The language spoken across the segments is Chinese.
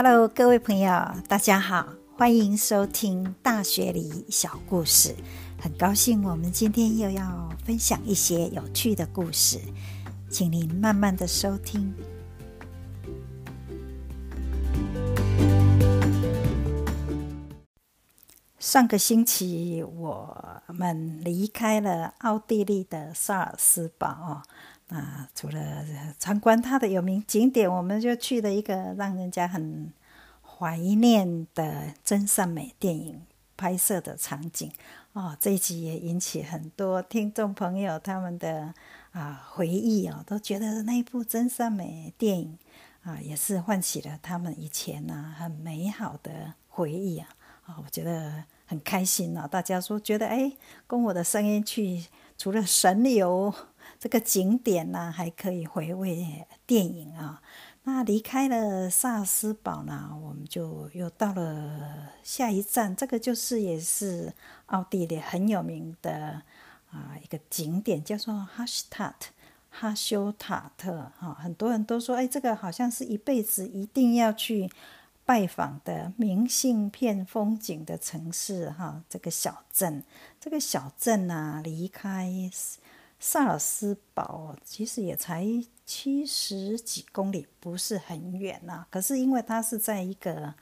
Hello，各位朋友，大家好，欢迎收听大学里小故事。很高兴我们今天又要分享一些有趣的故事，请您慢慢的收听。上个星期我们离开了奥地利的萨尔斯堡哦。啊，除了参观它的有名景点，我们就去了一个让人家很怀念的真善美电影拍摄的场景。哦，这一集也引起很多听众朋友他们的啊回忆哦，都觉得那一部真善美电影啊，也是唤起了他们以前呢很美好的回忆啊。啊，我觉得很开心啊，大家说觉得哎，跟我的声音去，除了神游。这个景点呢，还可以回味电影啊。那离开了萨斯堡呢，我们就又到了下一站。这个就是也是奥地利很有名的啊一个景点，叫做哈斯塔特哈修塔特哈。很多人都说，哎，这个好像是一辈子一定要去拜访的明信片风景的城市哈。这个小镇，这个小镇啊，离开。萨尔斯堡其实也才七十几公里，不是很远呐。可是因为它是在一个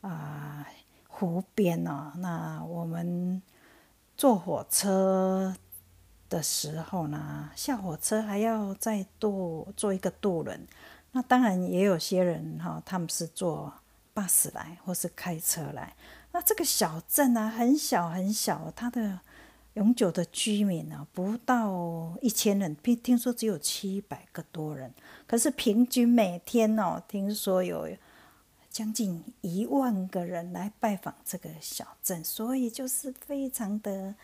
啊湖边哦，那我们坐火车的时候呢，下火车还要再坐坐一个渡轮。那当然也有些人哈，他们是坐巴士来，或是开车来。那这个小镇啊，很小很小，它的。永久的居民呢，不到一千人，听听说只有七百个多人。可是平均每天哦，听说有将近一万个人来拜访这个小镇，所以就是非常的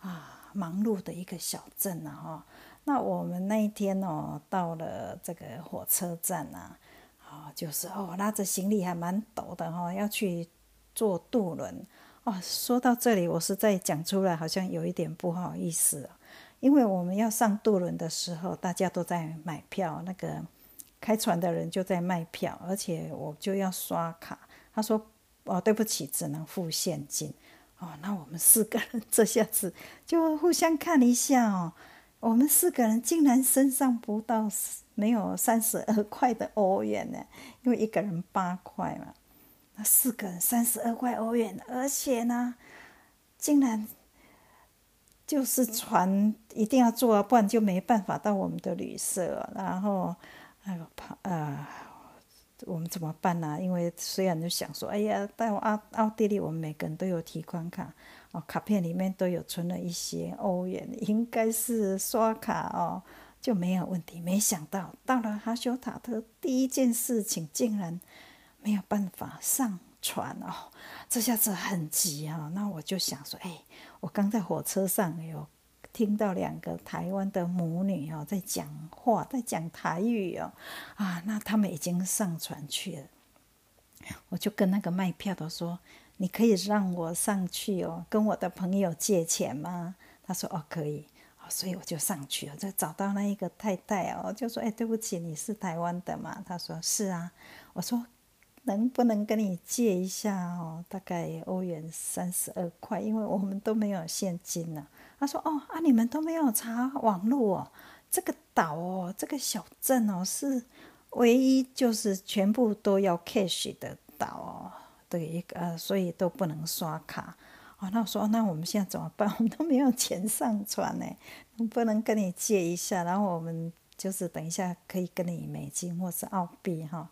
啊忙碌的一个小镇啊。哈，那我们那一天哦，到了这个火车站啊，啊，就是哦，拉着行李还蛮陡的哈，要去坐渡轮。哦，说到这里，我实在讲出来好像有一点不好意思，因为我们要上渡轮的时候，大家都在买票，那个开船的人就在卖票，而且我就要刷卡。他说：“哦，对不起，只能付现金。”哦，那我们四个人这下子就互相看一下哦，我们四个人竟然身上不到没有三十二块的欧元呢，因为一个人八块嘛。那四个人三十二块欧元，而且呢，竟然就是船一定要坐，不然就没办法到我们的旅社。然后，哎呦，怕啊，我们怎么办呢？因为虽然就想说，哎呀，到奥奥地利，我们每个人都有提款卡，哦，卡片里面都有存了一些欧元，应该是刷卡哦就没有问题。没想到到了哈修塔特，第一件事情竟然。没有办法上船哦，这下子很急啊！那我就想说，哎，我刚在火车上有听到两个台湾的母女哦在讲话，在讲台语哦，啊，那他们已经上船去了。我就跟那个卖票的说：“你可以让我上去哦，跟我的朋友借钱吗？”他说：“哦，可以。”所以我就上去了，就找到那一个太太哦，就说：“哎，对不起，你是台湾的吗？”他说：“是啊。”我说。能不能跟你借一下哦？大概欧元三十二块，因为我们都没有现金呢。他说：“哦啊，你们都没有查网络哦。这个岛哦，这个小镇哦，是唯一就是全部都要 cash 的岛哦，的一个呃，所以都不能刷卡。哦，那我说那我们现在怎么办？我们都没有钱上船呢，能不能跟你借一下？然后我们就是等一下可以跟你美金或是澳币哈。”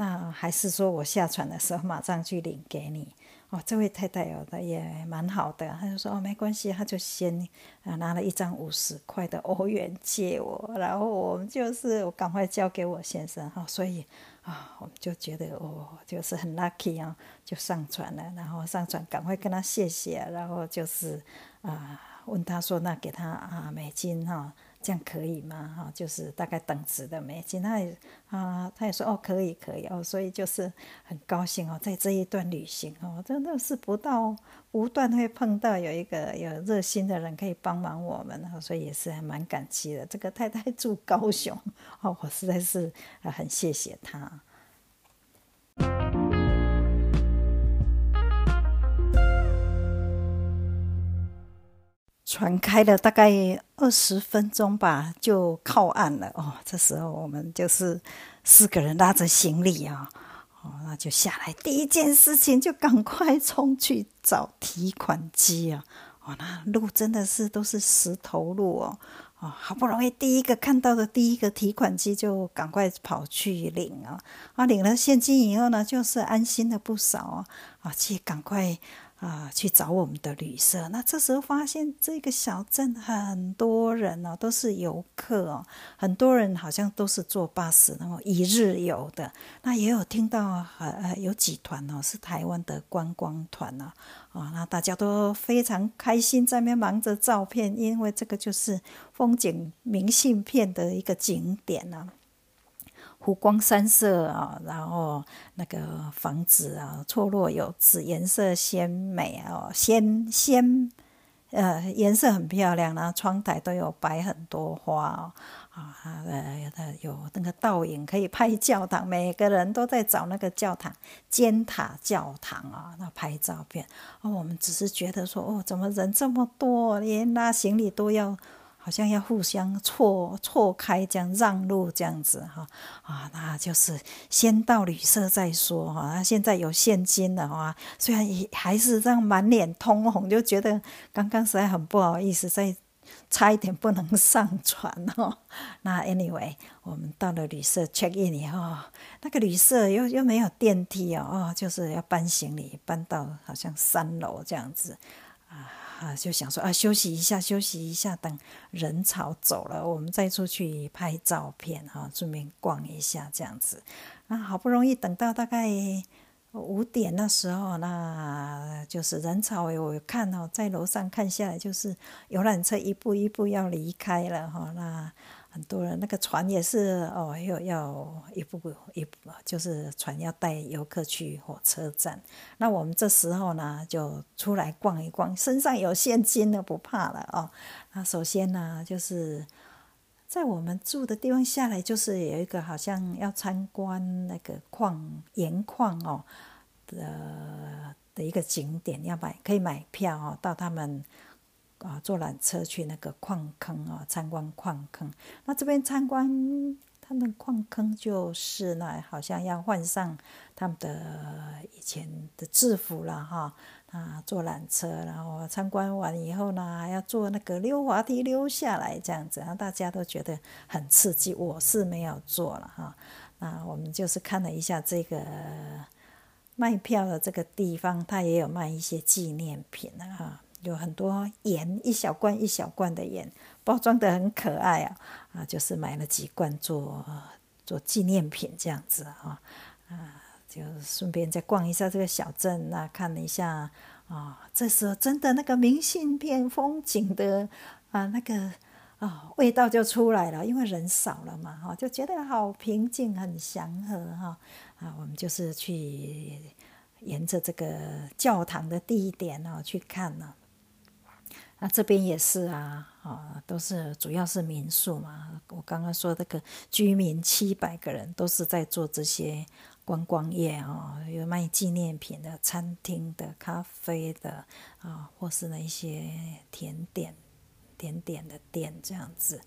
那还是说我下船的时候马上去领给你哦。这位太太哦，她也蛮好的，她就说哦没关系，她就先啊拿了一张五十块的欧元借我，然后我们就是赶快交给我先生哈，所以啊我们就觉得哦就是很 lucky 啊，就上船了，然后上船赶快跟他谢谢，然后就是啊问他说那给他啊美金哈。这样可以吗？哈，就是大概等值的美金，他也啊，他也说哦，可以，可以哦，所以就是很高兴哦，在这一段旅行哦，真的是不到不断会碰到有一个有热心的人可以帮忙我们，所以也是还蛮感激的。这个太太住高雄哦，我实在是很谢谢他。船开了大概二十分钟吧，就靠岸了。哦，这时候我们就是四个人拉着行李啊，哦，那就下来，第一件事情就赶快冲去找提款机啊。哦，那路真的是都是石头路哦。哦，好不容易第一个看到的第一个提款机，就赶快跑去领啊！啊，领了现金以后呢，就是安心了不少啊！啊，去赶快。啊，去找我们的旅社。那这时候发现这个小镇很多人哦，都是游客哦，很多人好像都是坐巴士，然后一日游的。那也有听到呃有几团哦，是台湾的观光团呢。啊，那大家都非常开心，在那边忙着照片，因为这个就是风景明信片的一个景点呢。湖光山色啊，然后那个房子啊，错落有致，颜色鲜美哦，鲜鲜，呃，颜色很漂亮。然后窗台都有摆很多花哦，啊，呃，有那个倒影可以拍教堂，每个人都在找那个教堂尖塔教堂啊，那拍照片。哦，我们只是觉得说，哦，怎么人这么多，连拉行李都要。好像要互相错错开，这样让路这样子哈啊，那就是先到旅社再说哈。那现在有现金了哈，虽然也还是这样满脸通红，就觉得刚刚实在很不好意思，再差一点不能上船哦。那 anyway，我们到了旅社 check in 以后，那个旅社又又没有电梯哦，哦，就是要搬行李搬到好像三楼这样子啊。啊，就想说啊，休息一下，休息一下，等人潮走了，我们再出去拍照片哈，顺便逛一下这样子。那好不容易等到大概五点那时候，那就是人潮，我看哦，在楼上看下来，就是游览车一步一步要离开了哈，那。很多人那个船也是哦，要要一步一步，就是船要带游客去火车站。那我们这时候呢，就出来逛一逛，身上有现金的不怕了哦。那首先呢，就是在我们住的地方下来，就是有一个好像要参观那个矿盐矿哦的的一个景点，要买可以买票哦，到他们。啊，坐缆车去那个矿坑啊，参观矿坑。那这边参观他们矿坑，就是那好像要换上他们的以前的制服了哈。啊，坐缆车，然后参观完以后呢，还要坐那个溜滑梯溜下来，这样子，然后大家都觉得很刺激。我是没有坐了哈。那我们就是看了一下这个卖票的这个地方，它也有卖一些纪念品的哈。有很多盐，一小罐一小罐的盐，包装的很可爱啊啊！就是买了几罐做做纪念品这样子啊啊！就顺便再逛一下这个小镇，那看了一下啊，这时候真的那个明信片风景的啊那个啊味道就出来了，因为人少了嘛哈，就觉得好平静，很祥和哈啊！我们就是去沿着这个教堂的地点哦去看呢。那这边也是啊，啊，都是主要是民宿嘛。我刚刚说那个居民七百个人，都是在做这些观光业啊，有卖纪念品的、餐厅的、咖啡的啊，或是那一些甜点、甜点的店这样子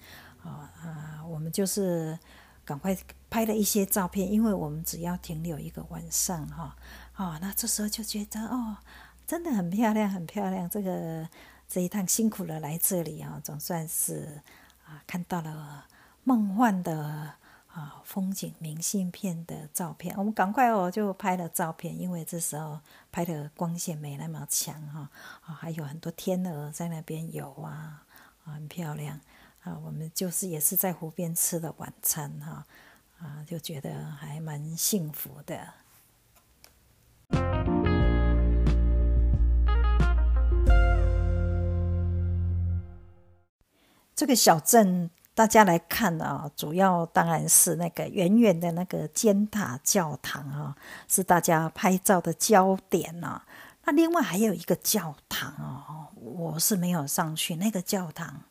啊啊，我们就是赶快拍了一些照片，因为我们只要停留一个晚上哈，啊，那这时候就觉得哦，真的很漂亮，很漂亮，这个。这一趟辛苦了，来这里啊，总算是啊看到了梦幻的啊风景明信片的照片。我们赶快哦就拍了照片，因为这时候拍的光线没那么强哈啊，还有很多天鹅在那边游啊啊，很漂亮啊。我们就是也是在湖边吃的晚餐哈啊，就觉得还蛮幸福的。小镇，大家来看啊，主要当然是那个远远的那个尖塔教堂啊，是大家拍照的焦点呐。那另外还有一个教堂哦，我是没有上去。那个教堂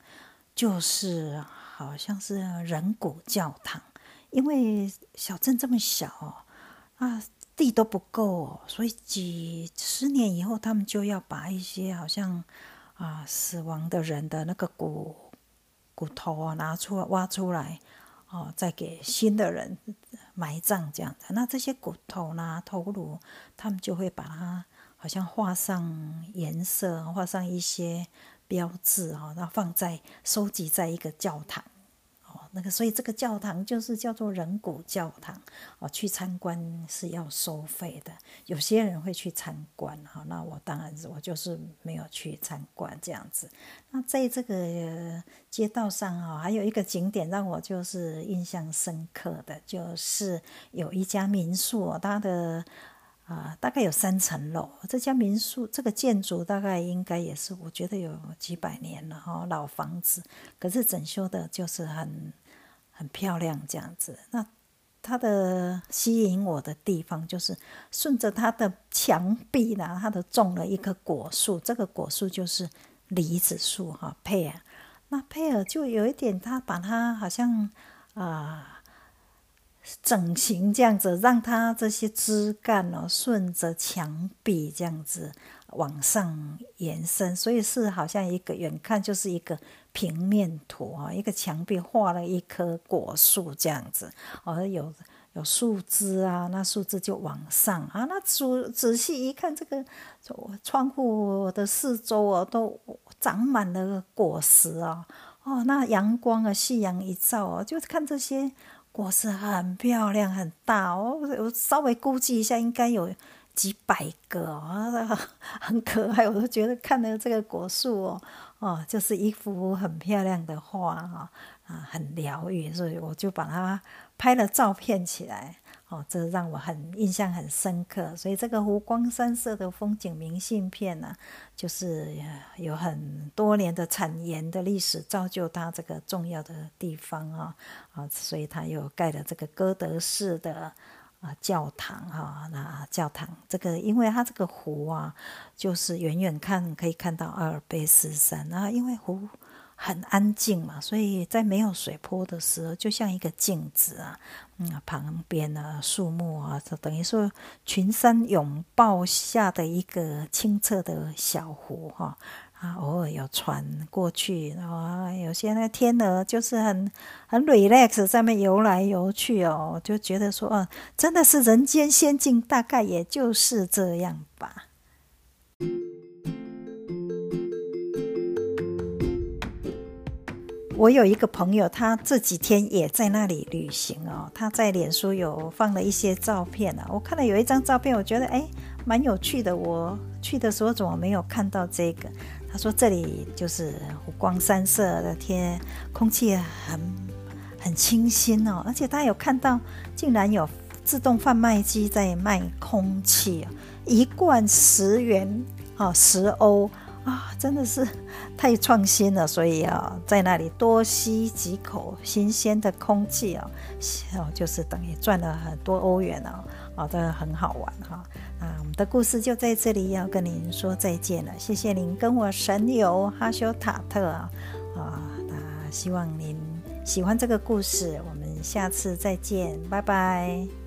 就是好像是人骨教堂，因为小镇这么小啊，地都不够，所以几十年以后，他们就要把一些好像。啊死亡的人的那个骨骨头啊拿出来挖出来，哦，再给新的人埋葬这样子。那这些骨头呢头颅，他们就会把它好像画上颜色，画上一些标志啊，然后放在收集在一个教堂。那个，所以这个教堂就是叫做人骨教堂哦。去参观是要收费的，有些人会去参观哈。那我当然我就是没有去参观这样子。那在这个街道上哈，还有一个景点让我就是印象深刻的，就是有一家民宿，它的啊大概有三层楼。这家民宿这个建筑大概应该也是我觉得有几百年了哈，老房子，可是整修的就是很。很漂亮，这样子。那它的吸引我的地方，就是顺着它的墙壁呢，它的种了一棵果树。这个果树就是梨子树，哈，佩尔。那佩尔就有一点，他把它好像啊整形这样子，让它这些枝干哦顺着墙壁这样子往上延伸，所以是好像一个远看就是一个。平面图啊，一个墙壁画了一棵果树这样子，哦，有有树枝啊，那树枝就往上啊，那仔仔细一看，这个窗户的四周啊，都长满了果实啊，哦，那阳光啊，夕阳一照啊，就看这些果实很漂亮很大哦，我稍微估计一下，应该有几百个啊，很可爱，我都觉得看了这个果树哦。哦，就是一幅很漂亮的画哈，啊，很疗愈，所以我就把它拍了照片起来。哦，这让我很印象很深刻。所以这个湖光山色的风景明信片呢，就是有很多年的产盐的历史，造就它这个重要的地方啊啊，所以它又盖了这个哥德式的。啊，教堂哈，那教堂这个，因为它这个湖啊，就是远远看可以看到阿尔卑斯山啊，因为湖很安静嘛，所以在没有水波的时候，就像一个镜子啊，嗯，旁边呢树木啊，就等于说群山拥抱下的一个清澈的小湖哈。啊，啊偶尔有船过去，然后有些那天鹅就是很很 relax，在那游来游去哦，就觉得说，哦，真的是人间仙境，大概也就是这样吧。我有一个朋友，他这几天也在那里旅行哦，他在脸书有放了一些照片啊，我看了有一张照片，我觉得哎，蛮有趣的。我去的时候怎么没有看到这个？他说：“这里就是湖光山色的天，空气很很清新哦，而且他有看到，竟然有自动贩卖机在卖空气，一罐十元哦，十欧啊，真的是太创新了。所以啊，在那里多吸几口新鲜的空气哦，哦，就是等于赚了很多欧元哦，哦，这很好玩哈。”啊，我们的故事就在这里，要跟您说再见了。谢谢您跟我神游哈修塔特啊，啊，那希望您喜欢这个故事，我们下次再见，拜拜。